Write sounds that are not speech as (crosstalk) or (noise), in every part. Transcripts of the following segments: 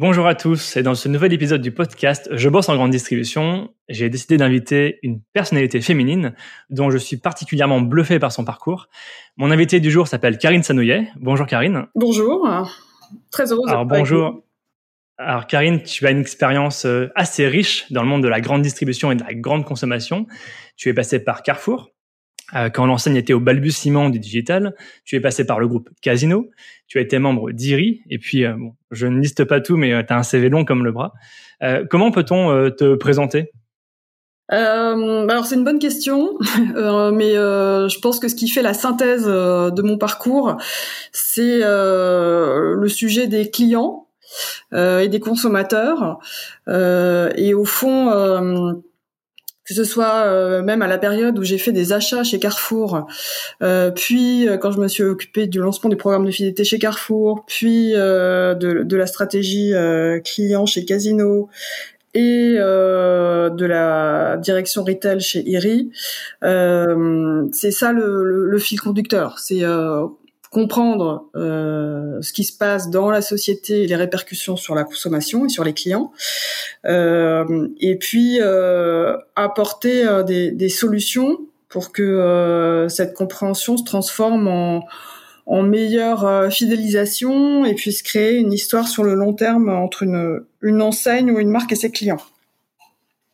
Bonjour à tous et dans ce nouvel épisode du podcast Je bosse en grande distribution, j'ai décidé d'inviter une personnalité féminine dont je suis particulièrement bluffé par son parcours. Mon invité du jour s'appelle Karine Sanouillet. Bonjour Karine. Bonjour, très heureuse. Alors bonjour. Alors Karine, tu as une expérience euh, assez riche dans le monde de la grande distribution et de la grande consommation. Tu es passé par Carrefour, quand l'enseigne était au balbutiement du digital, tu es passé par le groupe Casino, tu as été membre d'IRI, et puis, euh, bon, je ne liste pas tout, mais euh, tu as un CV long comme le bras. comment peut-on te présenter? Alors c'est une bonne question, (laughs) mais je pense que ce qui fait la synthèse de mon parcours, c'est le sujet des clients et des consommateurs. et au fond, que ce soit euh, même à la période où j'ai fait des achats chez Carrefour, euh, puis euh, quand je me suis occupée du lancement du programme de fidélité chez Carrefour, puis de, la stratégie client chez Casino et de la direction retail chez IRI, c'est ça le, le, le, fil conducteur. C'est comprendre euh, ce qui se passe dans la société et les répercussions sur la consommation et sur les clients, euh, et puis euh, apporter des, solutions pour que cette compréhension se transforme en, meilleure fidélisation et puisse créer une histoire sur le long terme entre une, une enseigne ou une marque et ses clients.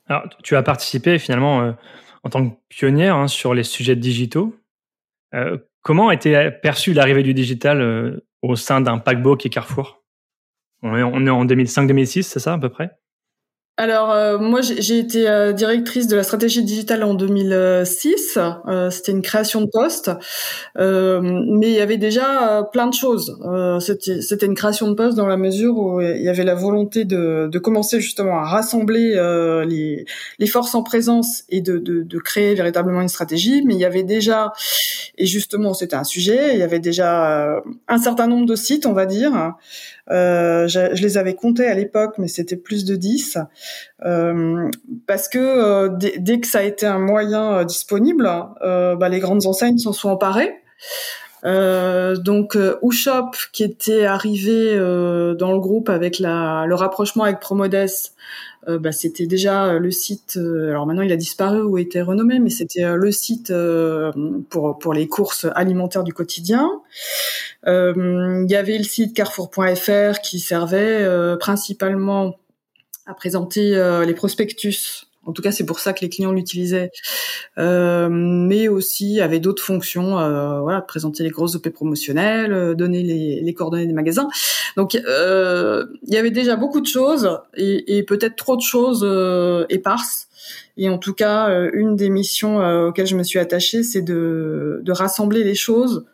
Alors, tu as participé finalement en tant que pionnière hein, sur les sujets digitaux. Comment été perçue l'arrivée du digital euh, au sein d'un paquebot qui est Carrefour? On est en 2005-2006, c'est ça à peu près? Alors euh, moi j'ai été euh, directrice de la stratégie digitale en 2006. Euh, c'était une création de poste, mais il y avait déjà plein de choses. c'était une création de poste dans la mesure où il y avait la volonté de, de commencer justement à rassembler les, les, forces en présence et de, de, de, créer véritablement une stratégie. Mais il y avait déjà, et justement c'était un sujet, il y avait déjà un certain nombre de sites, on va dire. Euh, je, les avais comptés à l'époque, mais c'était plus de 10. Euh, parce que euh, dès, que ça a été un moyen euh, disponible, bah, les grandes enseignes s'en sont emparées. Euh, donc Ushop qui était arrivé euh, dans le groupe avec la, le rapprochement avec Promodes, euh, bah, c'était déjà le site. alors maintenant il a disparu ou était renommé, mais c'était le site pour pour les courses alimentaires du quotidien. Il y avait le site Carrefour.fr qui servait principalement à présenter euh, les prospectus. En tout cas, c'est pour ça que les clients l'utilisaient, euh, mais aussi avait d'autres fonctions, euh, voilà, présenter les grosses OP promotionnelles, euh, donner les, les, coordonnées des magasins. Donc, euh, il y avait déjà beaucoup de choses et, et peut-être trop de choses éparses. Et en tout cas, une des missions auxquelles je me suis attachée, c'est de, de rassembler les choses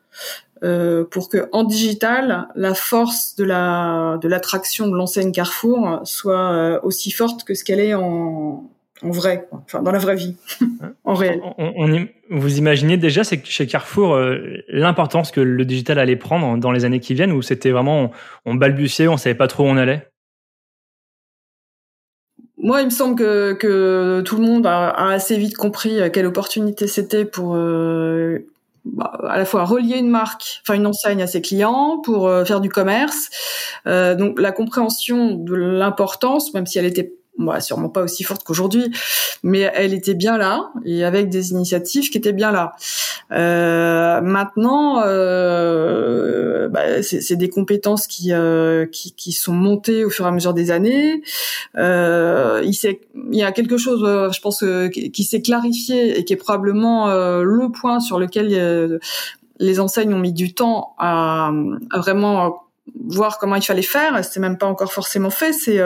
euh, pour que en digital la force de la de l'attraction de l'enseigne Carrefour soit euh, aussi forte que ce qu'elle est en en vrai, enfin dans la vraie vie, (laughs) en réel. On, vous imaginez déjà chez Carrefour euh, l'importance que le digital allait prendre dans les années qui viennent, ou c'était vraiment on, balbutiait, on savait pas trop où on allait? Moi, il me semble que, que tout le monde a, a assez vite compris quelle opportunité c'était pour euh, bah, à la fois relier une marque, enfin une enseigne à ses clients pour euh, faire du commerce. Euh, donc la compréhension de l'importance, même si elle était bah, sûrement pas aussi forte qu'aujourd'hui, mais elle était bien là et avec des initiatives qui étaient bien là. Euh, maintenant, euh, bah, c'est des compétences qui, euh, qui, qui sont montées au fur et à mesure des années. Euh, il, il y a quelque chose, euh, je pense, qui s'est clarifié et qui est probablement le point sur lequel les enseignes ont mis du temps à, à vraiment voir comment il fallait faire. C'est même pas encore forcément fait. C'est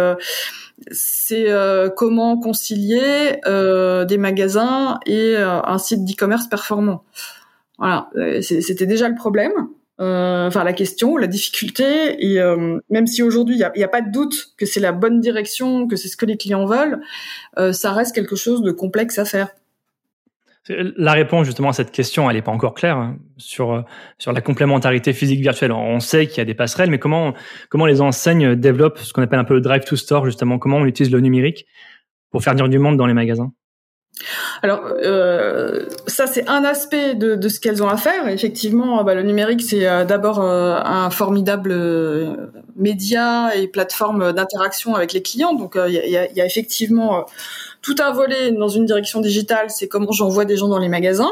c'est euh, comment concilier euh, des magasins et euh, un site d'e-commerce performant. Voilà, c'était déjà le problème, enfin la question, la difficulté. Et même si aujourd'hui il n'y a, pas de doute que c'est la bonne direction, que c'est ce que les clients veulent, ça reste quelque chose de complexe à faire. La réponse justement à cette question, elle n'est pas encore claire hein, sur euh, sur la complémentarité physique virtuelle. On sait qu'il y a des passerelles, mais comment comment les enseignes développent ce qu'on appelle un peu le drive to store justement? Comment on utilise le numérique pour faire venir du monde dans les magasins? Alors euh, ça c'est un aspect de, ce qu'elles ont à faire. Effectivement, bah, le numérique c'est euh, d'abord euh, un formidable média et plateforme d'interaction avec les clients. Donc il y, a, effectivement tout un volet dans une direction digitale, c'est comment j'envoie des gens dans les magasins.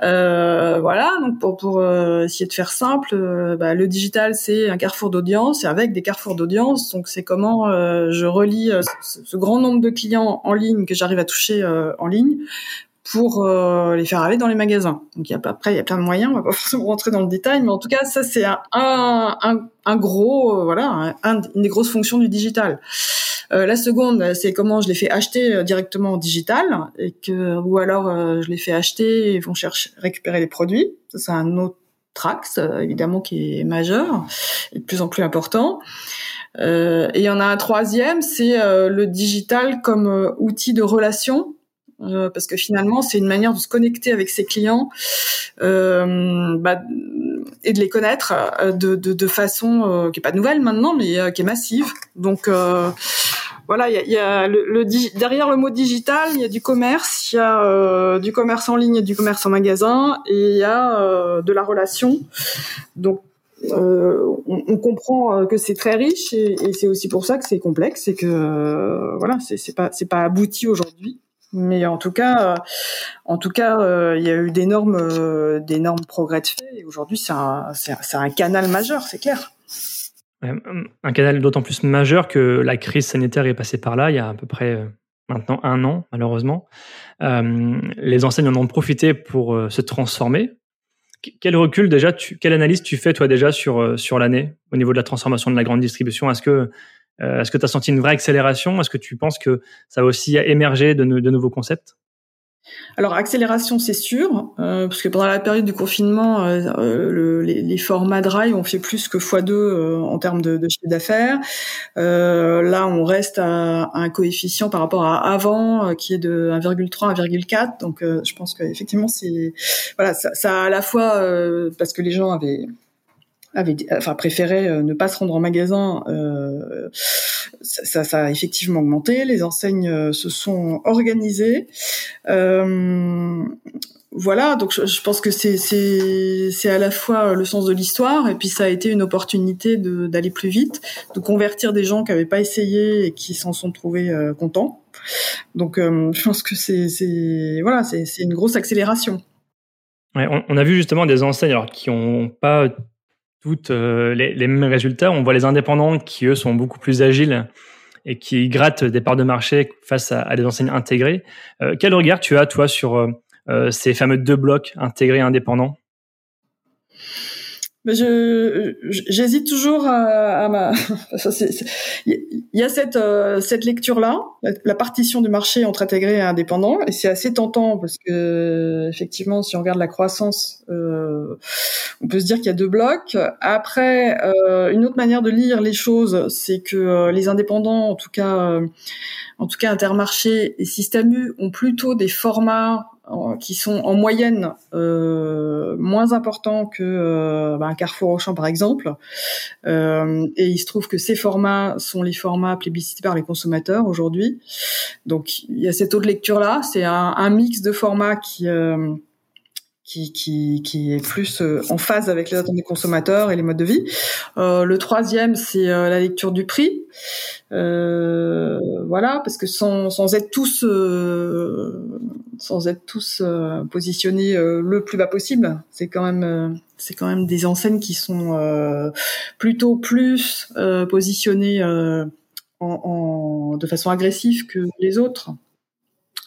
Euh, voilà, donc pour, pour euh, essayer de faire simple, euh, bah, le digital c'est un carrefour d'audience et avec des carrefours d'audience, donc c'est comment je relie ce, ce, grand nombre de clients en ligne que j'arrive à toucher en ligne pour les faire aller dans les magasins. Donc y a après il y a plein de moyens, on va pas (laughs) forcément rentrer dans le détail, mais en tout cas ça c'est un, un, un, gros voilà un, une des grosses fonctions du digital. Euh, la seconde, c'est comment je les fais acheter euh, directement en digital et que ou alors euh, je les fais acheter et vont chercher récupérer les produits. Ça c'est un autre axe évidemment qui est majeur et de plus en plus important. et il y en a un troisième, c'est le digital comme outil de relation parce que finalement c'est une manière de se connecter avec ses clients bah, et de les connaître de, de, de façon qui est pas nouvelle maintenant mais qui est massive donc voilà, il y a, le, derrière le mot digital, il y a du commerce, il y a euh, du commerce en ligne et du commerce en magasin, et il y a euh, de la relation. Donc euh, on, comprend que c'est très riche et, c'est aussi pour ça que c'est complexe et que voilà, c'est pas c'est pas abouti aujourd'hui. Mais en tout cas, en tout cas, il y a eu d'énormes d'énormes progrès de fait et aujourd'hui c'est un, c'est un canal majeur, c'est clair. Un canal d'autant plus majeur que la crise sanitaire est passée par là il y a à peu près euh, maintenant un an, malheureusement. Euh, les enseignes en ont profité pour euh, se transformer. Quel recul déjà, tu, quelle analyse tu fais toi déjà sur, sur l'année au niveau de la transformation de la grande distribution? Est-ce que est-ce que tu as senti une vraie accélération? Est-ce que tu penses que ça va aussi émerger de nouveaux concepts? Alors accélération, c'est sûr, euh, parce que pendant la période du confinement, euh, euh, les, formats dry ont fait plus que x2 en termes de, de chiffre d'affaires. là, on reste à, un coefficient par rapport à avant qui est de 1,3, 1,4. Donc, je pense qu'effectivement, c'est voilà, ça, ça, a à la fois parce que les gens avaient avait, enfin préférait euh, ne pas se rendre en magasin, euh, ça, a effectivement augmenté. Les enseignes euh, se sont organisées. Voilà, donc je, pense que c'est c'est à la fois le sens de l'histoire et puis ça a été une opportunité d'aller plus vite, de convertir des gens qui n'avaient pas essayé et qui s'en sont trouvés contents. Donc je pense que c'est voilà, c'est une grosse accélération. On, a vu justement des enseignes alors qui ont pas euh, les, mêmes résultats. On voit les indépendants qui, eux, sont beaucoup plus agiles et qui grattent des parts de marché face à, des enseignes intégrées. Euh, quel regard tu as, toi, sur euh, ces fameux deux blocs intégrés indépendants? Je j'hésite toujours à, à ma. (laughs) Il y a cette euh, cette lecture là, la, partition du marché entre intégré et indépendant, et c'est assez tentant parce que effectivement, si on regarde la croissance, euh, on peut se dire qu'il y a deux blocs. Après, euh, une autre manière de lire les choses, c'est que euh, les indépendants, en tout cas, en tout cas Intermarché et Système U, ont plutôt des formats qui sont en moyenne euh, moins importants que euh, un Carrefour Auchan par exemple. Euh, et il se trouve que ces formats sont les formats plébiscités par les consommateurs aujourd'hui. Donc il y a cette autre lecture là, c'est un, un, mix de formats qui euh, qui, qui, qui, est plus euh, en phase avec les attentes des consommateurs et les modes de vie. Euh, le troisième, c'est euh, la lecture du prix. Euh, voilà, parce que sans, sans être tous, sans être tous positionnés le plus bas possible, c'est quand même, c'est quand même des enseignes qui sont plutôt plus positionnées de façon agressive que les autres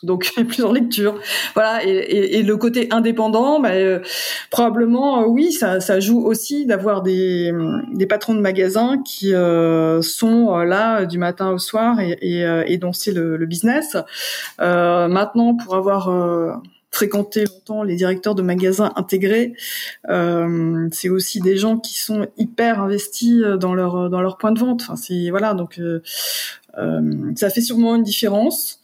donc (laughs) plusieurs lectures. Voilà, et, et, et, le côté indépendant, bah, euh, probablement, euh, oui, ça, ça, joue aussi d'avoir des, des patrons de magasins qui euh, sont là du matin au soir et, et dont c'est le, le, business. maintenant, pour avoir fréquenté longtemps les directeurs de magasins intégrés, c'est aussi des gens qui sont hyper investis dans leur dans leur point de vente. Enfin, c'est voilà, donc ça fait sûrement une différence.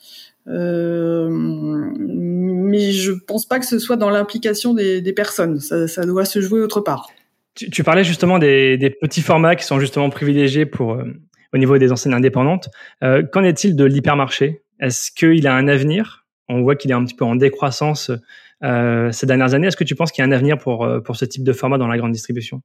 Euh, mais je pense pas que ce soit dans l'implication des, personnes. Ça, doit se jouer autre part. Tu, parlais justement des, petits formats qui sont justement privilégiés pour euh, au niveau des enseignes indépendantes. Euh, qu'en est-il de l'hypermarché? Est-ce qu'il a un avenir? On voit qu'il est un petit peu en décroissance ces dernières années. Est-ce que tu penses qu'il y a un avenir pour, pour ce type de format dans la grande distribution?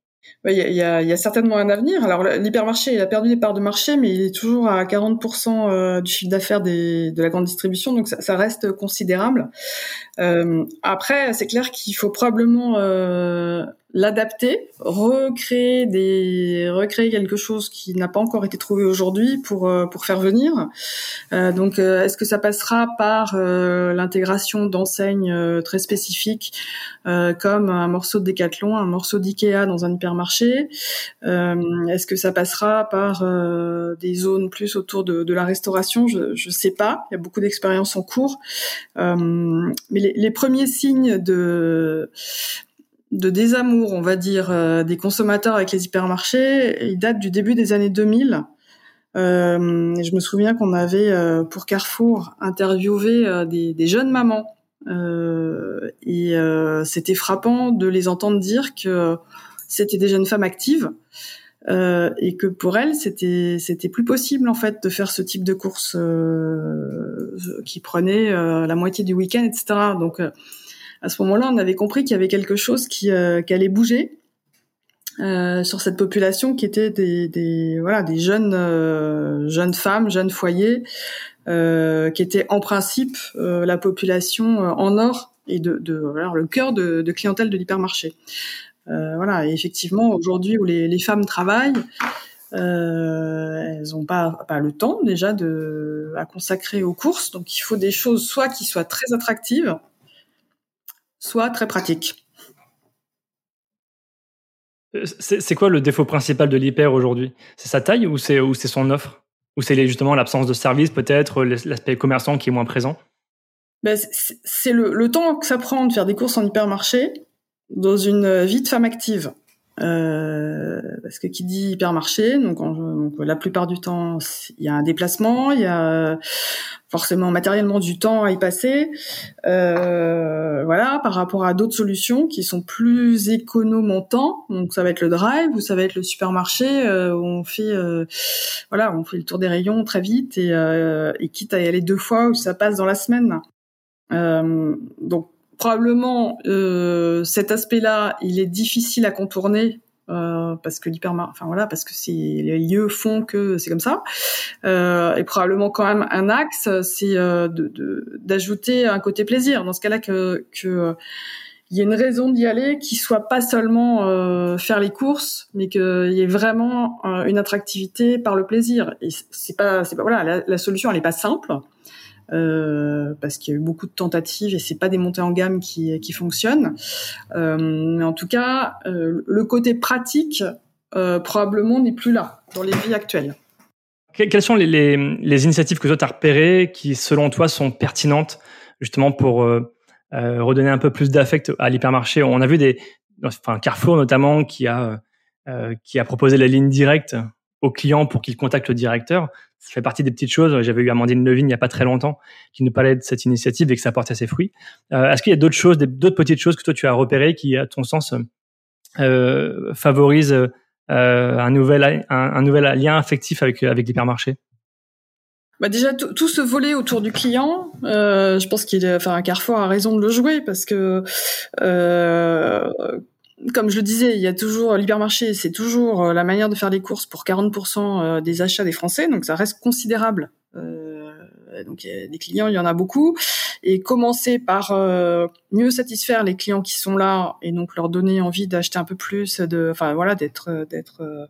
Il y, a, certainement un avenir. Alors l'hypermarché, a perdu des parts de marché, mais il est toujours à 40% euh, du chiffre d'affaires de la grande distribution, donc ça, reste considérable. Euh, après, c'est clair qu'il faut probablement euh, l'adapter, recréer quelque chose qui n'a pas encore été trouvé aujourd'hui pour faire venir. Donc, est-ce que ça passera par l'intégration d'enseignes très spécifiques comme un morceau de Décathlon, un morceau d'Ikea dans un hypermarché Est-ce que ça passera par des zones plus autour de, la restauration? Je je sais pas. Il y a beaucoup d'expériences en cours, mais les, premiers signes de désamour, on va dire, euh, des consommateurs avec les hypermarchés, il date du début des années 2000. Euh, je me souviens qu'on avait euh, pour Carrefour interviewé euh, des, des, jeunes mamans et c'était frappant de les entendre dire que c'était des jeunes femmes actives et que pour elles c'était c'était plus possible en fait de faire ce type de course qui prenait la moitié du week-end etc. Donc à ce moment-là, on avait compris qu'il y avait quelque chose qui, euh, allait bouger euh, sur cette population qui était des, des voilà des jeunes euh, jeunes femmes, jeunes foyers, qui étaient en principe la population en or et de, de le cœur de, de, clientèle de l'hypermarché. Voilà, et effectivement, aujourd'hui où les, les, femmes travaillent, elles n'ont pas, pas le temps déjà de à consacrer aux courses, donc il faut des choses soit qui soient très attractives, soit très pratique. Euh, c'est quoi le défaut principal de l'hyper aujourd'hui? C'est sa taille ou c'est son offre? Ou c'est justement l'absence de service peut-être, l'aspect commerçant qui est moins présent? Ben, C'est le, le, temps que ça prend de faire des courses en hypermarché dans une vie de femme active. Euh, parce que qui dit hypermarché, donc, donc la plupart du temps, il y a un déplacement, il y a forcément matériellement du temps à y passer. Euh, voilà, par rapport à d'autres solutions qui sont plus économes en temps. Donc ça va être le drive ou ça va être le supermarché euh, où on fait euh, voilà, on fait le tour des rayons très vite et, euh, et quitte à y aller deux fois où ça passe dans la semaine. Euh, donc probablement euh, cet aspect-là, il est difficile à contourner euh, parce que l'hypermar, enfin voilà, parce que les lieux font que c'est comme ça. Euh, et probablement quand même un axe, c'est euh, d'ajouter un côté plaisir. Dans ce cas-là, que, que il y ait une raison d'y aller qui soit pas seulement euh, faire les courses, mais qu'il y ait vraiment une attractivité par le plaisir. Et c'est pas, c'est pas voilà, la, la, solution elle est pas simple. Euh, parce qu'il y a eu beaucoup de tentatives et c'est pas des montées en gamme qui, fonctionnent. Euh, mais en tout cas, euh, le côté pratique probablement n'est plus là dans les vies actuelles. Quelles sont les initiatives que toi tu as repérées qui, selon toi, sont pertinentes justement pour redonner un peu plus d'affect à l'hypermarché? On a vu des, enfin Carrefour notamment, qui a qui a proposé la ligne directe aux clients pour qu'ils contactent le directeur ça fait partie des petites choses. J'avais eu Amandine Levine il n'y a pas très longtemps qui nous parlait de cette initiative et que ça portait ses fruits. Euh, Est-ce qu'il y a d'autres choses, d'autres petites choses que toi tu as repérées qui, à ton sens, euh, favorisent euh, un nouvel un, nouvel lien affectif avec avec l'hypermarché? Bah déjà tout ce volet autour du client, je pense qu'il, enfin Carrefour a raison de le jouer parce que comme je le disais, il y a toujours l'hypermarché, c'est toujours euh, la manière de faire les courses pour 40% euh, des achats des Français, donc ça reste considérable. Euh, donc des clients, il y en a beaucoup, et commencer par euh, mieux satisfaire les clients qui sont là et donc leur donner envie d'acheter un peu plus, de, enfin voilà, d'être d'être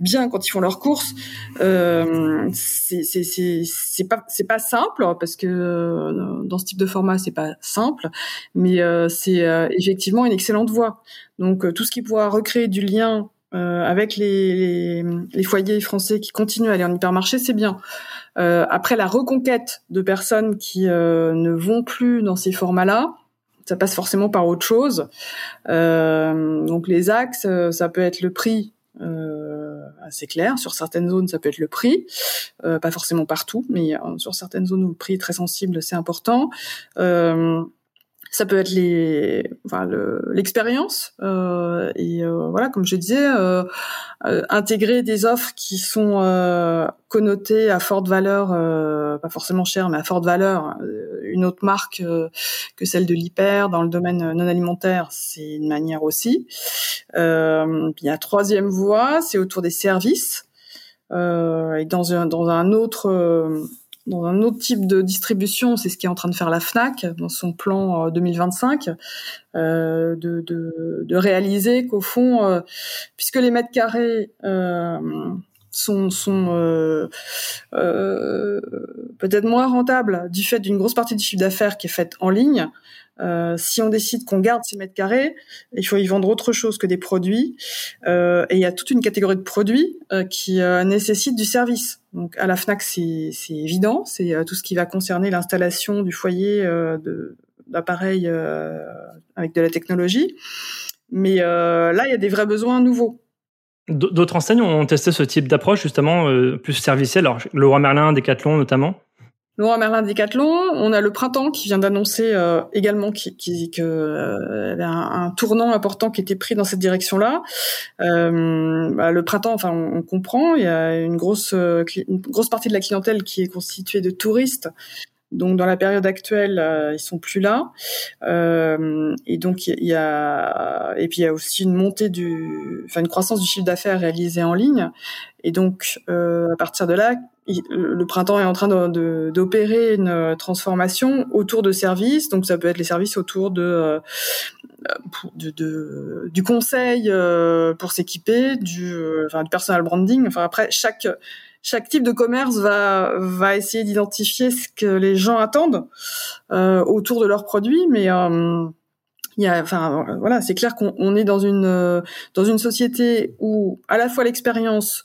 bien quand ils font leurs courses. Euh, c'est pas c'est pas simple parce que dans ce type de format c'est pas simple, mais c'est effectivement une excellente voie. Donc euh, tout ce qui pourra recréer du lien euh, avec les, les, foyers français qui continuent à aller en hypermarché, c'est bien. Euh, après la reconquête de personnes qui ne vont plus dans ces formats-là, ça passe forcément par autre chose. donc les axes, ça peut être le prix. assez clair. Sur certaines zones, ça peut être le prix, pas forcément partout, mais sur certaines zones où le prix est très sensible, c'est important. Ça peut être les, enfin, l'expérience euh, et euh, voilà, comme je disais, euh, euh, intégrer des offres qui sont euh, connotées à forte valeur, pas forcément chères, mais à forte valeur, une autre marque que celle de l'hyper dans le domaine non alimentaire, c'est une manière aussi. il y a troisième voie, c'est autour des services. et dans un, dans un autre dans un autre type de distribution, c'est ce qui est en train de faire la Fnac dans son plan 2025, euh, euh, de, de, réaliser qu'au fond, euh, puisque les mètres carrés sont, peut-être moins rentables du fait d'une grosse partie du chiffre d'affaires qui est faite en ligne, si on décide qu'on garde ces mètres carrés, il faut y vendre autre chose que des produits. Et il y a toute une catégorie de produits qui nécessitent du service. Donc à la Fnac, c'est évident, c'est tout ce qui va concerner l'installation du foyer d'appareils avec de la technologie. Mais là, il y a des vrais besoins nouveaux. D'autres enseignes ont testé ce type d'approche justement plus servicielle. Alors le Roi Merlin, Decathlon notamment. Laurent Merlin on a le printemps qui vient d'annoncer euh, également qui, euh, un, tournant important qui était pris dans cette direction-là. Euh, bah, le printemps, enfin, on, comprend, il y a une grosse une grosse partie de la clientèle qui est constituée de touristes. Donc dans la période actuelle, euh, ils sont plus là. et donc il y a et puis il y a aussi une montée du, enfin une croissance du chiffre d'affaires réalisé en ligne. Et donc à partir de là, le printemps est en train d'opérer une euh, transformation autour de services. Donc ça peut être les services autour de, euh, de, du conseil euh, pour s'équiper, du, enfin, du personal branding. Enfin après chaque chaque type de commerce va va essayer d'identifier ce que les gens attendent autour de leurs produits, mais il y a, enfin, voilà, c'est clair qu'on est dans une euh, dans une société où à la fois l'expérience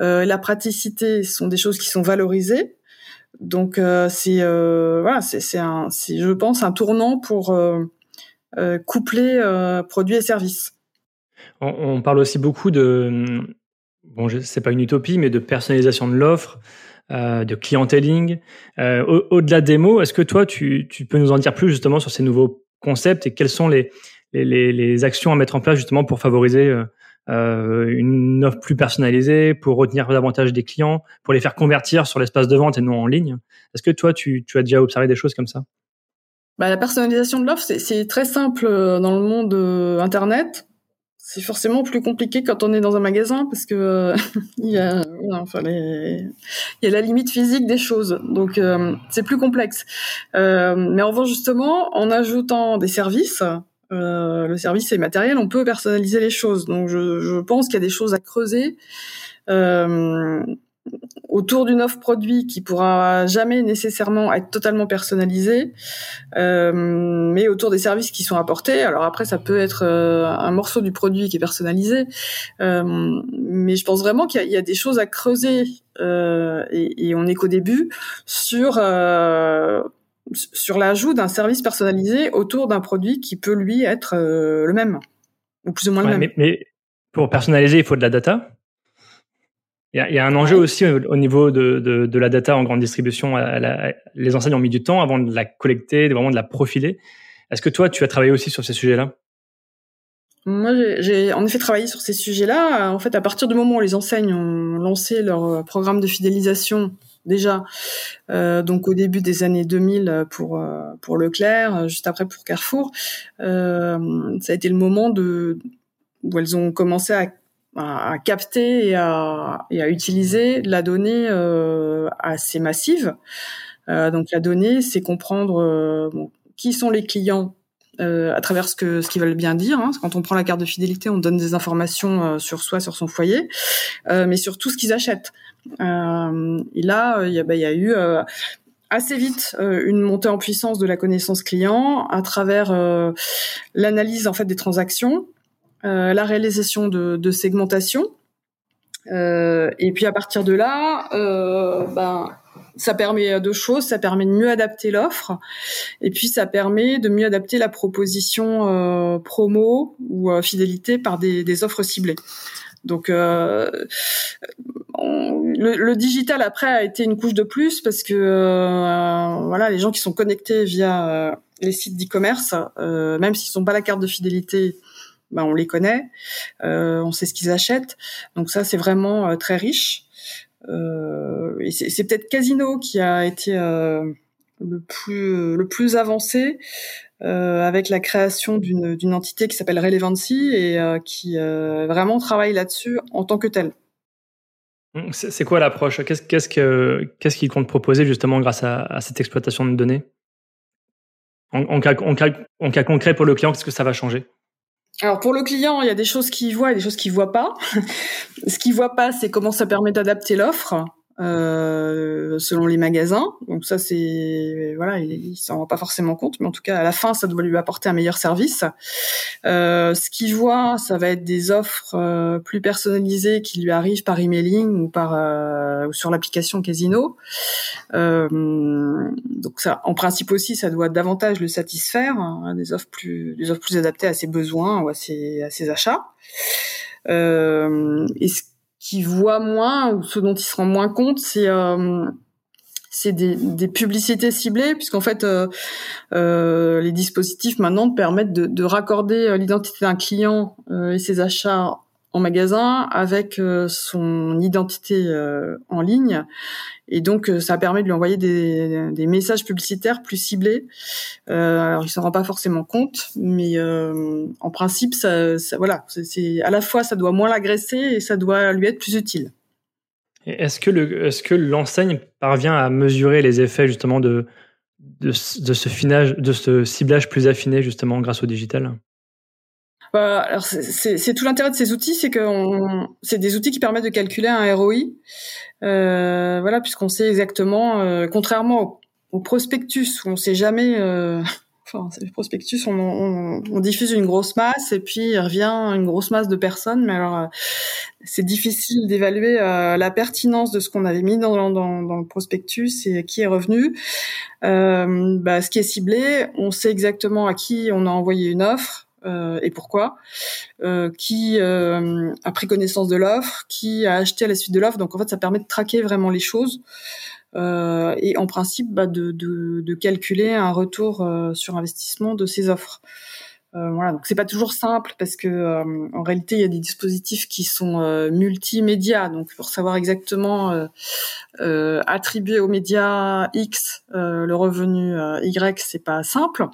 euh, et la praticité sont des choses qui sont valorisées. Donc euh, c'est voilà, c'est c'est un, c'est je pense un tournant pour coupler produits et services. On, on, parle aussi beaucoup de bon, c'est pas une utopie, mais de personnalisation de l'offre. de clienteling. Au-delà des mots, est-ce que toi, tu, tu peux nous en dire plus justement sur ces nouveaux concept et quelles sont les, les, les, actions à mettre en place justement pour favoriser euh, euh, une offre plus personnalisée, pour retenir davantage des clients, pour les faire convertir sur l'espace de vente et non en ligne? Est-ce que toi, tu, tu as déjà observé des choses comme ça? Bah, La personnalisation de l'offre, c'est très simple euh, dans le monde Internet c'est forcément plus compliqué quand on est dans un magasin parce que euh, (laughs) il y a enfin il y a la limite physique des choses. Donc euh, c'est plus complexe. Euh, mais en revanche justement en ajoutant des services le service est matériel on peut personnaliser les choses. Donc je, je pense qu'il y a des choses à creuser autour d'une offre produit qui pourra jamais nécessairement être totalement personnalisée, euh, mais autour des services qui sont apportés. Alors après, ça peut être euh, un morceau du produit qui est personnalisé, euh, mais je pense vraiment qu'il y, y, a des choses à creuser euh, et, et, on est qu'au début sur euh, sur l'ajout d'un service personnalisé autour d'un produit qui peut lui être le même ou plus ou moins le même. Mais, mais pour personnaliser, il faut de la data? Il y, a, il y a, un enjeu aussi au, niveau de, de, de, la data en grande distribution. les enseignes ont mis du temps avant de la collecter, vraiment de la profiler. Est-ce que toi, tu as travaillé aussi sur ces sujets-là? Moi, j'ai en effet travaillé sur ces sujets-là. En fait, à partir du moment où les enseignes ont lancé leur euh, programme de fidélisation, déjà, euh, donc au début des années 2000 pour euh, pour Leclerc, juste après pour Carrefour, euh, ça a été le moment de où elles ont commencé à à, capter et à, et à, utiliser la donnée euh, assez massive. Euh, donc la donnée, c'est comprendre euh, qui sont les clients euh, à travers ce que ce qu'ils veulent bien dire. Hein. Quand on prend la carte de fidélité, on donne des informations euh, sur soi, sur son foyer, euh, mais sur tout ce qu'ils achètent. et là, il y a, bah, y a eu assez vite une montée en puissance de la connaissance client à travers l'analyse en fait des transactions la réalisation de, segmentation. Euh, et puis à partir de là, euh, ben, ça permet deux choses. Ça permet de mieux adapter l'offre, et puis ça permet de mieux adapter la proposition euh, promo ou euh, fidélité par des, offres ciblées. Donc euh, le, le, digital après a été une couche de plus parce que voilà les gens qui sont connectés via les sites d'e-commerce, même s'ils sont pas la carte de fidélité, bah, on les connaît, euh, on sait ce qu'ils achètent. Donc ça, c'est vraiment euh, très riche. Euh, et c'est peut-être Casino qui a été le plus le plus avancé avec la création d'une d'une entité qui s'appelle Relevancy et qui vraiment travaille là-dessus en tant que telle. Mmh, c'est quoi l'approche? Qu'est-ce qu'est-ce que qu'est-ce qu'ils comptent proposer justement grâce à, à cette exploitation de données? En, cas, en, cas, en, cas, concret pour le client, qu'est-ce que ça va changer? Alors pour le client, il y a des choses qu'il voit et des choses qu'il voit pas. (laughs) Ce qu'il voit pas, c'est comment ça permet d'adapter l'offre. Euh, selon les magasins. Donc ça c'est voilà, il, il s'en rend pas forcément compte, mais en tout cas à la fin ça doit lui apporter un meilleur service. Euh, ce qu'il voit, ça va être des offres euh, plus personnalisées qui lui arrivent par emailing ou par ou sur l'application Casino. donc ça, en principe aussi, ça doit davantage le satisfaire, hein, des offres plus des offres plus adaptées à ses besoins ou à ses à ses achats. et ce qui voit moins ou ce dont il se rend moins compte, c'est euh, c'est des, publicités ciblées, puisqu'en fait, euh, euh, les dispositifs maintenant permettent de, de raccorder l'identité d'un client et ses achats en magasin avec euh, son identité en ligne et donc, euh, ça permet de lui envoyer des, messages publicitaires plus ciblés. Euh, alors, il s'en rend pas forcément compte, mais euh, en principe, ça, voilà, c'est à la fois ça doit moins l'agresser et ça doit lui être plus utile. Est-ce que l'enseigne parvient à mesurer les effets justement de ce finage, de ce ciblage plus affiné justement grâce au digital? Bah, alors c'est tout l'intérêt de ces outils, c'est que c'est des outils qui permettent de calculer un ROI. Euh, voilà, puisqu'on sait exactement, euh, contrairement au, prospectus où on sait jamais. Euh, (laughs) enfin, le prospectus, on, diffuse une grosse masse et puis il revient une grosse masse de personnes, mais alors euh, c'est difficile d'évaluer la pertinence de ce qu'on avait mis dans, dans, dans, le prospectus et qui est revenu. Bah, ce qui est ciblé, on sait exactement à qui on a envoyé une offre. Euh, et pourquoi, euh, qui euh, a pris connaissance de l'offre, qui a acheté à la suite de l'offre. Donc en fait, ça permet de traquer vraiment les choses et en principe bah, de, de, de, calculer un retour sur investissement de ces offres. Euh, voilà, donc c'est pas toujours simple parce que euh, en réalité il y a des dispositifs qui sont euh, multimédia, donc pour savoir exactement attribuer aux médias X le revenu Y, c'est pas simple.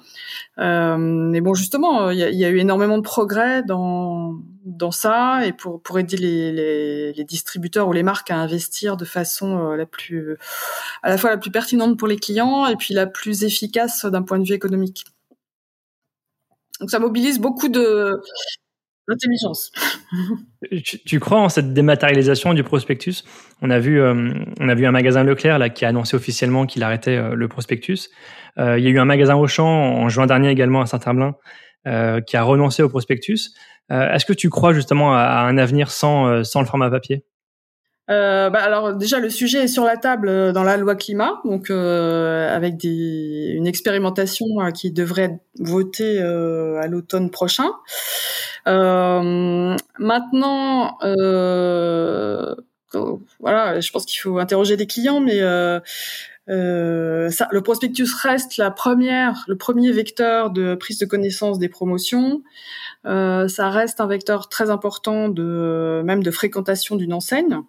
mais bon, justement, il y a, y a, eu énormément de progrès dans dans ça et pour pour aider les, les, les distributeurs ou les marques à investir de façon la plus à la fois la plus pertinente pour les clients et puis la plus efficace d'un point de vue économique. Donc ça mobilise beaucoup de d'intelligence. Tu, crois en cette dématérialisation du prospectus? On a vu, euh, on a vu un magasin Leclerc là qui a annoncé officiellement qu'il arrêtait euh, le prospectus. Euh, il y a eu un magasin Auchan en juin dernier également à Saint-Herblain qui a renoncé au prospectus. Est-ce que tu crois justement à, à un avenir sans sans le format papier? Euh, bah alors déjà le sujet est sur la table euh, dans la loi climat, donc euh, avec des, une expérimentation euh, qui devrait être votée euh, à l'automne prochain. maintenant, voilà, je pense qu'il faut interroger des clients, mais euh, ça, le prospectus reste la première, le premier vecteur de prise de connaissance des promotions. Euh, ça reste un vecteur très important de même de fréquentation d'une enseigne,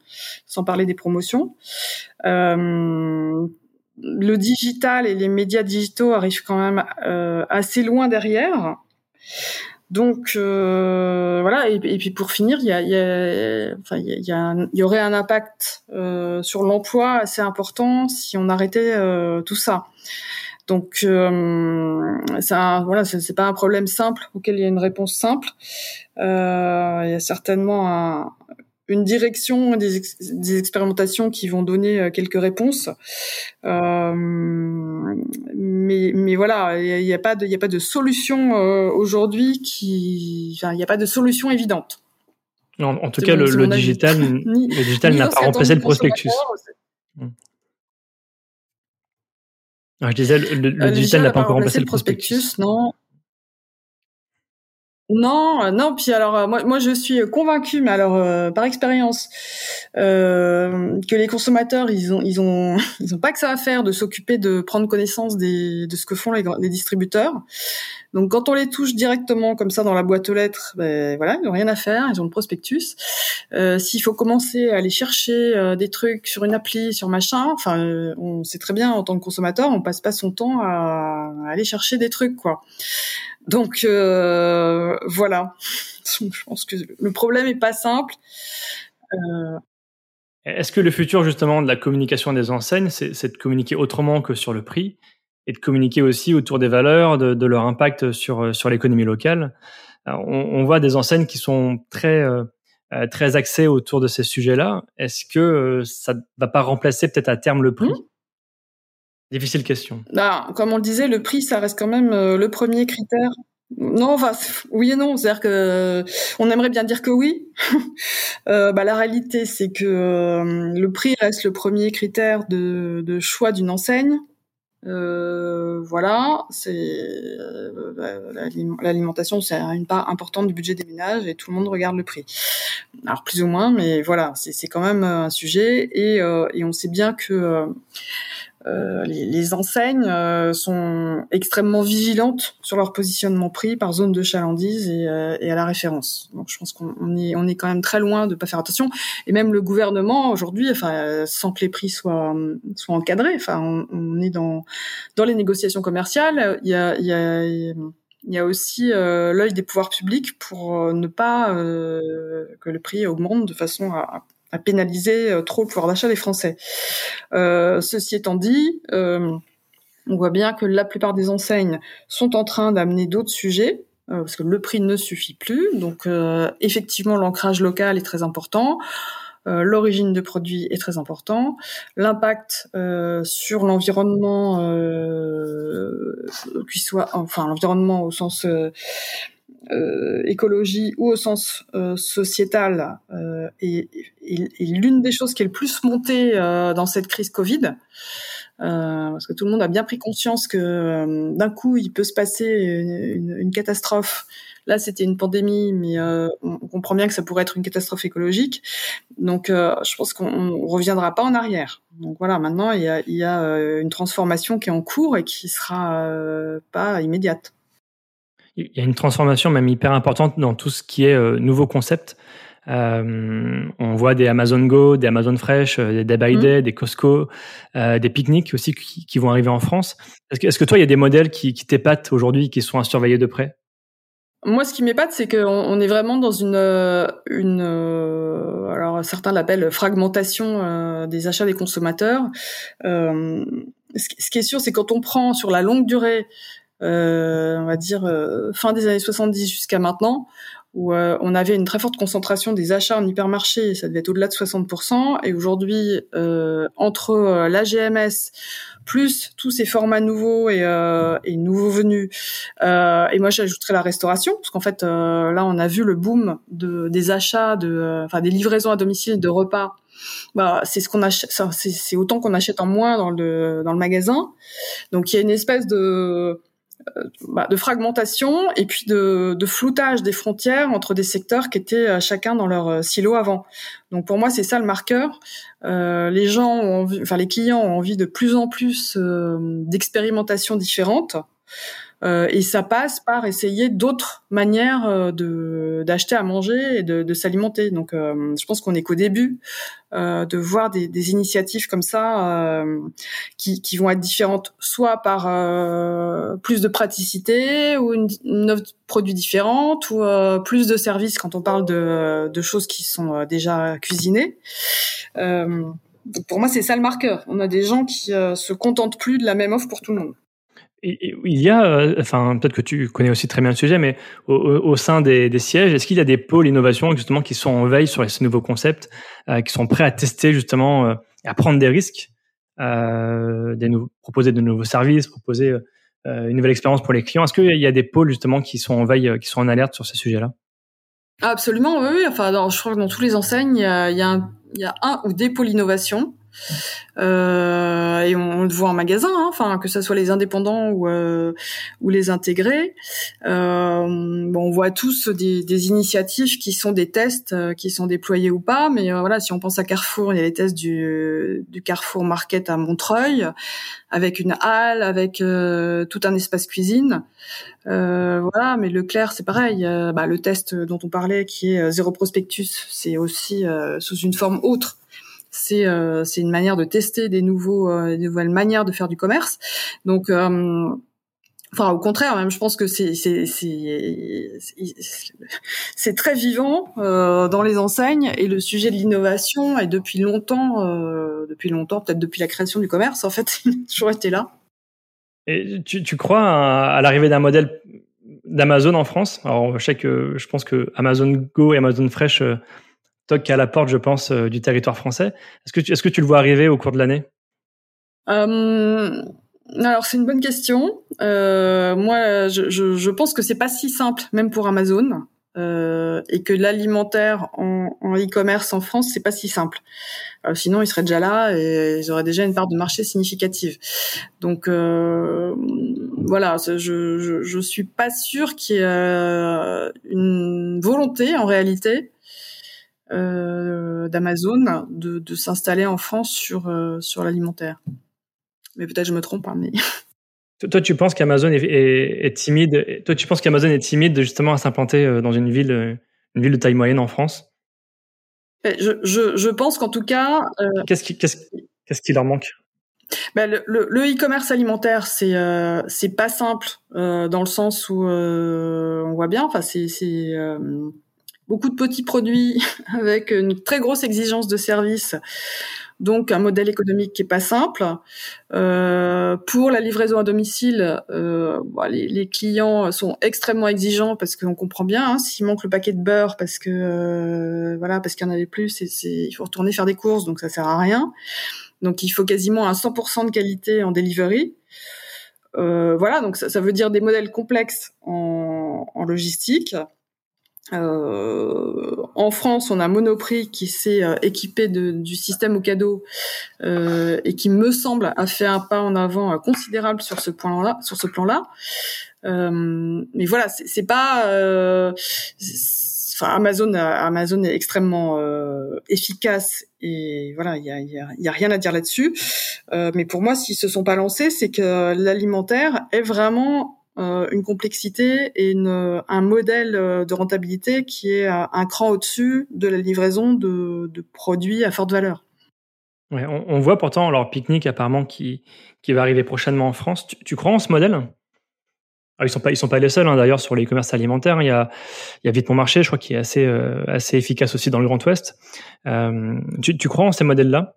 sans parler des promotions. Euh, le digital et les médias digitaux arrivent quand même euh, assez loin derrière. Donc euh, voilà, et, puis pour finir, il y, a, y, a, enfin, il y, a il y aurait un impact euh, sur l'emploi assez important si on arrêtait euh, tout ça. Donc euh, ça, voilà, c'est pas un problème simple auquel il y a une réponse simple. Euh, il y a certainement un, une direction, des, des, expérimentations qui vont donner euh, quelques réponses. Euh, mais, mais voilà, il n'y a, pas de, il a pas de solution euh, aujourd'hui qui, enfin, il n'y a pas de solution évidente. Non, en tout cas, le, (laughs) le, digital, ni, le digital n'a pas remplacé le prospectus. Je disais, le, le digital n'a pas encore remplacé le prospectus. Non, Non, euh, non. Puis alors, euh, moi, moi, je suis convaincue, mais alors euh, par expérience, que les consommateurs, ils ont, ils ont, (laughs) ils ont pas que ça à faire de s'occuper de prendre connaissance des, de ce que font les, les, distributeurs. Donc, quand on les touche directement comme ça dans la boîte aux lettres, ben voilà, ils n'ont rien à faire. Ils ont le prospectus. Euh, S'il faut commencer à aller chercher des trucs sur une appli, sur machin, enfin, on sait très bien en tant que consommateur, on passe pas son temps à, à aller chercher des trucs, quoi. Donc euh, voilà, je pense que le problème est pas simple. Euh... Est-ce que le futur justement de la communication des enseignes, c'est de communiquer autrement que sur le prix et de communiquer aussi autour des valeurs, de, de leur impact sur sur l'économie locale? On, on, voit des enseignes qui sont très euh, très axées autour de ces sujets-là. Est-ce que ça va pas remplacer peut-être à terme le prix? Mmh. Difficile question. Bah, comme on le disait, le prix, ça reste quand même euh, le premier critère. Non, enfin, oui et non. C'est-à-dire que euh, on aimerait bien dire que oui. (laughs) euh, bah, la réalité, c'est que le prix reste le premier critère de, choix d'une enseigne. voilà, c'est l'alimentation, c'est une part importante du budget des ménages et tout le monde regarde le prix. Alors plus ou moins, mais voilà, c'est quand même un sujet et, et on sait bien que euh, les, les, enseignes euh, sont extrêmement vigilantes sur leur positionnement prix par zone de chalandise et, euh, et à la référence. Donc je pense qu'on est, on est quand même très loin de pas faire attention. Et même le gouvernement aujourd'hui, enfin, sans que les prix soient, soient encadrés, enfin, on, on est dans dans les négociations commerciales. Il y a, il y a il y a aussi euh, l'œil des pouvoirs publics pour ne pas euh, que le prix augmente de façon à pénaliser euh, trop le pouvoir d'achat des Français. Euh, ceci étant dit, euh, on voit bien que la plupart des enseignes sont en train d'amener d'autres sujets parce que le prix ne suffit plus. Donc effectivement, l'ancrage local est très important. l'origine de produits est très important, l'impact sur l'environnement, qui soit, enfin l'environnement au sens euh, écologie ou au sens euh, sociétal euh, est, l'une des choses qui est le plus montée dans cette crise Covid. parce que tout le monde a bien pris conscience que d'un coup il peut se passer une, une, catastrophe. Là, c'était une pandémie, mais on, comprend bien que ça pourrait être une catastrophe écologique. Donc, je pense qu'on reviendra pas en arrière. Donc voilà, maintenant il y a, il y a une transformation qui est en cours et qui sera pas immédiate il y a une transformation même hyper importante dans tout ce qui est euh, nouveau concept. Euh, on voit des Amazon Go, des Amazon Fresh, euh, des Day by mmh. Day, des Costco, euh, des pique-niques aussi qui, qui, vont arriver en France. Est-ce que, est-ce que toi, il y a des modèles qui, qui t'épatent aujourd'hui, qui sont à surveiller de près? Moi, ce qui m'épate, c'est qu'on on est vraiment dans une, une alors certains l'appellent fragmentation euh, des achats des consommateurs. Euh, ce, qui est sûr, c'est quand on prend sur la longue durée euh, on va dire euh, fin des années 70 jusqu'à maintenant, où euh, on avait une très forte concentration des achats en hypermarché, ça devait être au-delà de 60%, et aujourd'hui, entre la GMS, plus tous ces formats nouveaux et, et nouveaux venus, et moi j'ajouterais la restauration, parce qu'en fait là on a vu le boom de, des achats, de, enfin des livraisons à domicile de repas bah, c'est ce qu'on achète, c'est autant qu'on achète en moins dans le dans le magasin. Donc il y a une espèce de euh, bah, de fragmentation et puis de, de, floutage des frontières entre des secteurs qui étaient euh, chacun dans leur euh, silo avant. Donc pour moi c'est ça le marqueur. Euh, les gens, ont envie, enfin les clients ont envie de plus en plus euh, d'expérimentations différentes. Euh, et ça passe par essayer d'autres manières euh, de d'acheter à manger et de, de s'alimenter. Donc, euh, je pense qu'on est qu'au début euh, de voir des, des, initiatives comme ça qui, qui, vont être différentes, soit par plus de praticité ou une, offre de produits différente ou plus de services quand on parle de, de choses qui sont déjà cuisinées. pour moi, c'est ça le marqueur. On a des gens qui se contentent plus de la même offre pour tout le monde il y a, euh, enfin peut-être que tu connais aussi très bien le sujet, mais au, sein des, sièges, est-ce qu'il y a des pôles innovation justement qui sont en veille sur ces nouveaux concepts, euh, qui sont prêts à tester justement, euh, à prendre des risques, des proposer de nouveaux services, proposer une nouvelle expérience pour les clients? Est-ce qu'il y a des pôles justement qui sont en veille, qui sont en alerte sur ces sujets-là? Absolument, oui. Enfin, je crois que dans tous les enseignes, il y a, un, il y a un ou des pôles innovation. Euh, et on, le voit en magasin, hein, enfin que ce soit les indépendants ou ou les intégrés. bon, on voit tous des, des, initiatives qui sont des tests qui sont déployés ou pas, mais voilà, si on pense à Carrefour, il y a les tests du, du Carrefour Market à Montreuil avec une halle, avec tout un espace cuisine. Euh, voilà, mais Leclerc, c'est pareil. Euh, bah, le test dont on parlait, qui est euh, zéro prospectus, c'est aussi sous une forme autre. C'est c'est une manière de tester des nouveaux des nouvelles manières de faire du commerce. Donc Enfin, au contraire, même, je pense que c'est très vivant euh, dans les enseignes et le sujet de l'innovation est depuis longtemps, euh, depuis longtemps, peut-être depuis la création du commerce, en fait, (laughs) il toujours été là. Et tu, tu crois à, l'arrivée d'un modèle d'Amazon en France? Alors, je sais que je pense que Amazon Go et Amazon Fresh toquent à la porte, je pense, euh, du territoire français. Est-ce que tu, est-ce que tu le vois arriver au cours de l'année? Euh, Alors, c'est une bonne question. Euh, moi, je, je, je, pense que c'est pas si simple, même pour Amazon. Euh, et que l'alimentaire en, e-commerce en France, c'est pas si simple. Euh, sinon, ils seraient déjà là et ils auraient déjà une part de marché significative. Donc euh, voilà, je, je, je suis pas sûre qu'il y ait une volonté en réalité d'Amazon de, de s'installer en France sur sur l'alimentaire. Mais peut-être je me trompe, hein, mais (laughs) Toi, tu penses qu'Amazon est, est, timide Toi, tu penses qu'Amazon est timide justement à s'implanter dans une ville, une ville de taille moyenne en France? Je, je, je pense qu'en tout cas. Euh, qu'est-ce qui, qu'est-ce, qu'est-ce qui leur manque? Ben, le, e-commerce alimentaire, c'est euh, c'est pas simple euh, dans le sens où euh, on voit bien. Enfin, c'est euh, beaucoup de petits produits (laughs) avec une très grosse exigence de service donc un modèle économique qui est pas simple. Euh, pour la livraison à domicile, euh, les, clients sont extrêmement exigeants parce qu'on comprend bien hein, s'il manque le paquet de beurre parce que euh, voilà parce qu'il y en avait plus, c'est, il faut retourner faire des courses donc ça sert à rien. Donc il faut quasiment un 100% de qualité en delivery. Voilà, donc ça, veut dire des modèles complexes en logistique. Euh, en France, on a Monoprix qui s'est euh, équipé de, du système au cadeau euh, et qui me semble a fait un pas en avant euh, considérable sur ce point-là. Sur ce plan-là, mais voilà, c'est pas. Enfin, Amazon, Amazon est extrêmement efficace et voilà, il y a, y, y a, rien à dire là-dessus. mais pour moi, s'ils se sont pas lancés, c'est que l'alimentaire est vraiment euh, une complexité et une, un modèle euh, de rentabilité qui est un cran au-dessus de la livraison de, de, produits à forte valeur. Ouais, on, on, voit pourtant leur pique-nique apparemment qui, qui va arriver prochainement en France. Tu, tu crois en ce modèle? Ah, ils sont pas ils sont pas les seuls hein, d'ailleurs sur les commerces alimentaires. Il y a il y a Vite mon marché, je crois, qui est assez euh, assez efficace aussi dans le Grand Ouest. Euh, tu, tu crois en ces modèles-là?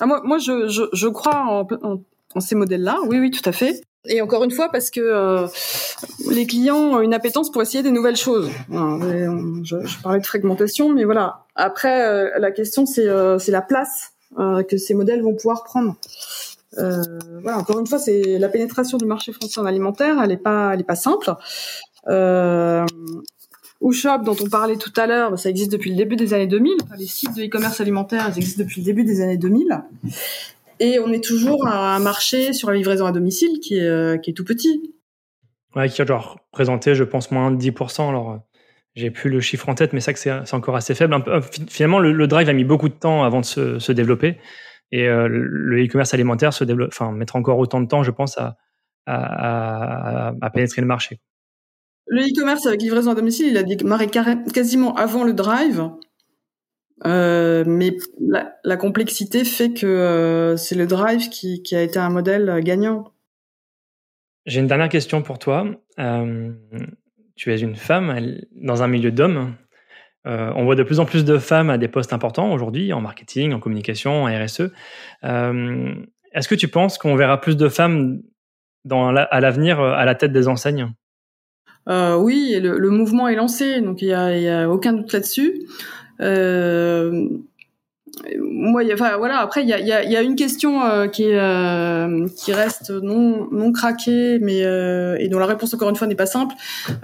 Ah, moi moi je, je, je crois en, en, en ces modèles-là. Oui oui tout à fait. Et encore une fois, parce que euh, les clients ont une appétence pour essayer des nouvelles choses. je, parlais de fragmentation, mais voilà. Après, euh, la question, c'est euh, la place que ces modèles vont pouvoir prendre. voilà, encore une fois, c'est la pénétration du marché français en alimentaire, elle est pas, elle est pas simple. Euh, Shop, dont on parlait tout à l'heure, ça existe depuis le début des années 2000. les sites de e-commerce alimentaire, ils existent depuis le début des années 2000. Et on est toujours à un marché sur la livraison à domicile qui est, euh, qui est tout petit. Ouais, qui a genre représenté, je pense, moins de 10%. Alors, euh, j'ai plus le chiffre en tête, mais ça que c'est encore assez faible. Euh, finalement, le, drive a mis beaucoup de temps avant de se, se développer. Et le e-commerce alimentaire se développe, enfin, mettra encore autant de temps, je pense, à, à, à, pénétrer le marché. Le e-commerce avec livraison à domicile, il a démarré quasiment avant le drive. Euh, mais la, la, complexité fait que euh, c'est le drive qui, qui, a été un modèle gagnant. J'ai une dernière question pour toi. Euh, tu es une femme dans un milieu d'hommes. Euh, on voit de plus en plus de femmes à des postes importants aujourd'hui, en marketing, en communication, en RSE. Euh, est-ce que tu penses qu'on verra plus de femmes dans la, à l'avenir à la tête des enseignes? Oui, le, le, mouvement est lancé, donc il n'y a aucun doute là-dessus. Euh, moi, enfin voilà. Après, il y a, y, a, y a, une question euh, qui euh, qui reste non non craquée, mais euh, et dont la réponse encore une fois n'est pas simple.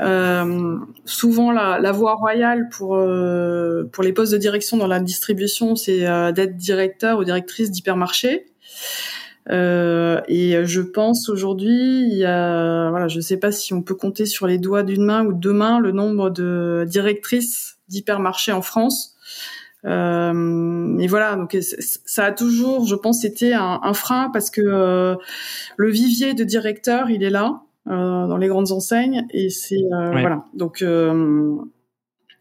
Euh, souvent, la, la, voie royale pour pour les postes de direction dans la distribution, c'est d'être directeur ou directrice d'hypermarché. Euh, et je pense aujourd'hui, voilà, je ne sais pas si on peut compter sur les doigts d'une main ou de deux mains le nombre de directrices d'hypermarchés en France. Euh, et voilà, donc ça a toujours, je pense, été un, un frein parce que euh, le vivier de directeurs, il est là euh, dans les grandes enseignes et c'est euh, voilà. Donc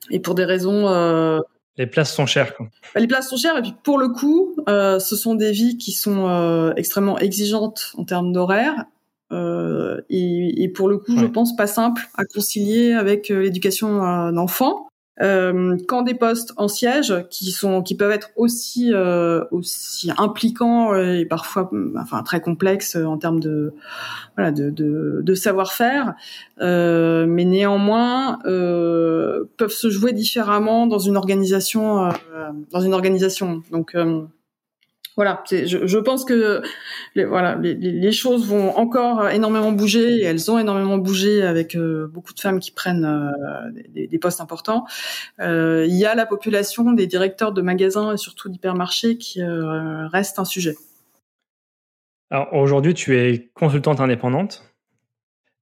et pour des raisons les places sont chères. Quoi. Bah, les places sont chères et puis pour le coup, ce sont des vies qui sont extrêmement exigeantes en termes d'horaire et, et, pour le coup, je pense pas simple à concilier avec l'éducation d'enfants. Euh, quand des postes en siège qui sont qui peuvent être aussi euh, aussi impliquants et parfois enfin très complexes en termes de voilà de de, de savoir-faire euh, mais néanmoins euh, peuvent se jouer différemment dans une organisation euh, dans une organisation. Donc voilà, je, pense que les, voilà, les, choses vont encore énormément bouger et elles ont énormément bougé avec euh, beaucoup de femmes qui prennent euh, des, postes importants. Euh, il y a la population des directeurs de magasins et surtout d'hypermarchés qui reste un sujet. Alors aujourd'hui, tu es consultante indépendante.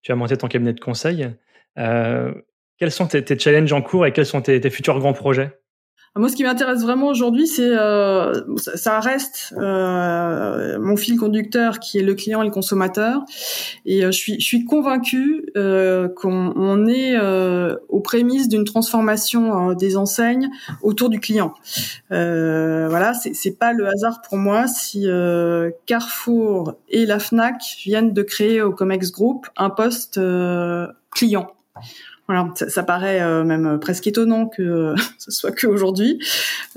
Tu as monté ton cabinet de conseil. quels sont tes, challenges en cours et quels sont tes futurs grands projets? Moi, ce qui m'intéresse vraiment aujourd'hui, c'est euh, ça, reste euh, mon fil conducteur, qui est le client et le consommateur. Et euh, je suis, je suis convaincue euh, qu'on est euh, aux prémices d'une transformation des enseignes autour du client. voilà, c'est pas le hasard pour moi si Carrefour et la Fnac viennent de créer au Comex Group un poste client. Voilà, ça, paraît euh, même presque étonnant que euh, (laughs) ce soit qu'aujourd'hui.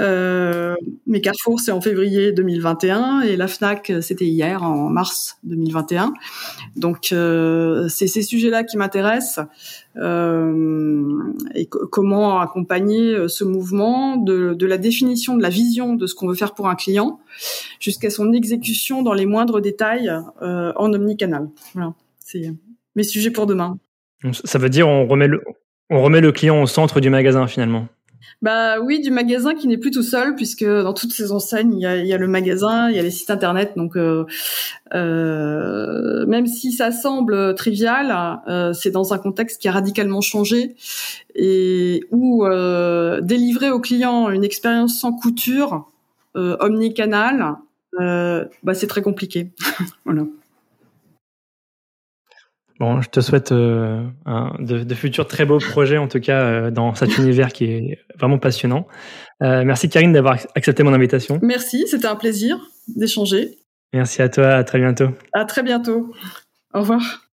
Euh, mais Carrefour, c'est en février 2021 et la FNAC, c'était hier, en mars 2021. Donc, euh, c'est ces sujets-là qui m'intéressent. et comment accompagner ce mouvement de, de, la définition de la vision de ce qu'on veut faire pour un client jusqu'à son exécution dans les moindres détails en omnicanal. Voilà, c'est mes sujets pour demain. Ça veut dire on remet le, on remet le client au centre du magasin finalement. Bah oui, du magasin qui n'est plus tout seul puisque dans toutes ces enseignes il y a, le magasin, il y a les sites internet. Donc euh, euh, même si ça semble trivial, euh, c'est dans un contexte qui a radicalement changé et où délivrer au client une expérience sans couture, omnicanal, bah c'est très compliqué. (laughs) voilà. Bon, je te souhaite euh, un, de, de, futurs très beaux projets, en tout cas, euh, dans cet univers qui est vraiment passionnant. Euh, merci Karine d'avoir accepté mon invitation. Merci, c'était un plaisir d'échanger. Merci à toi, à très bientôt. À très bientôt. Au revoir.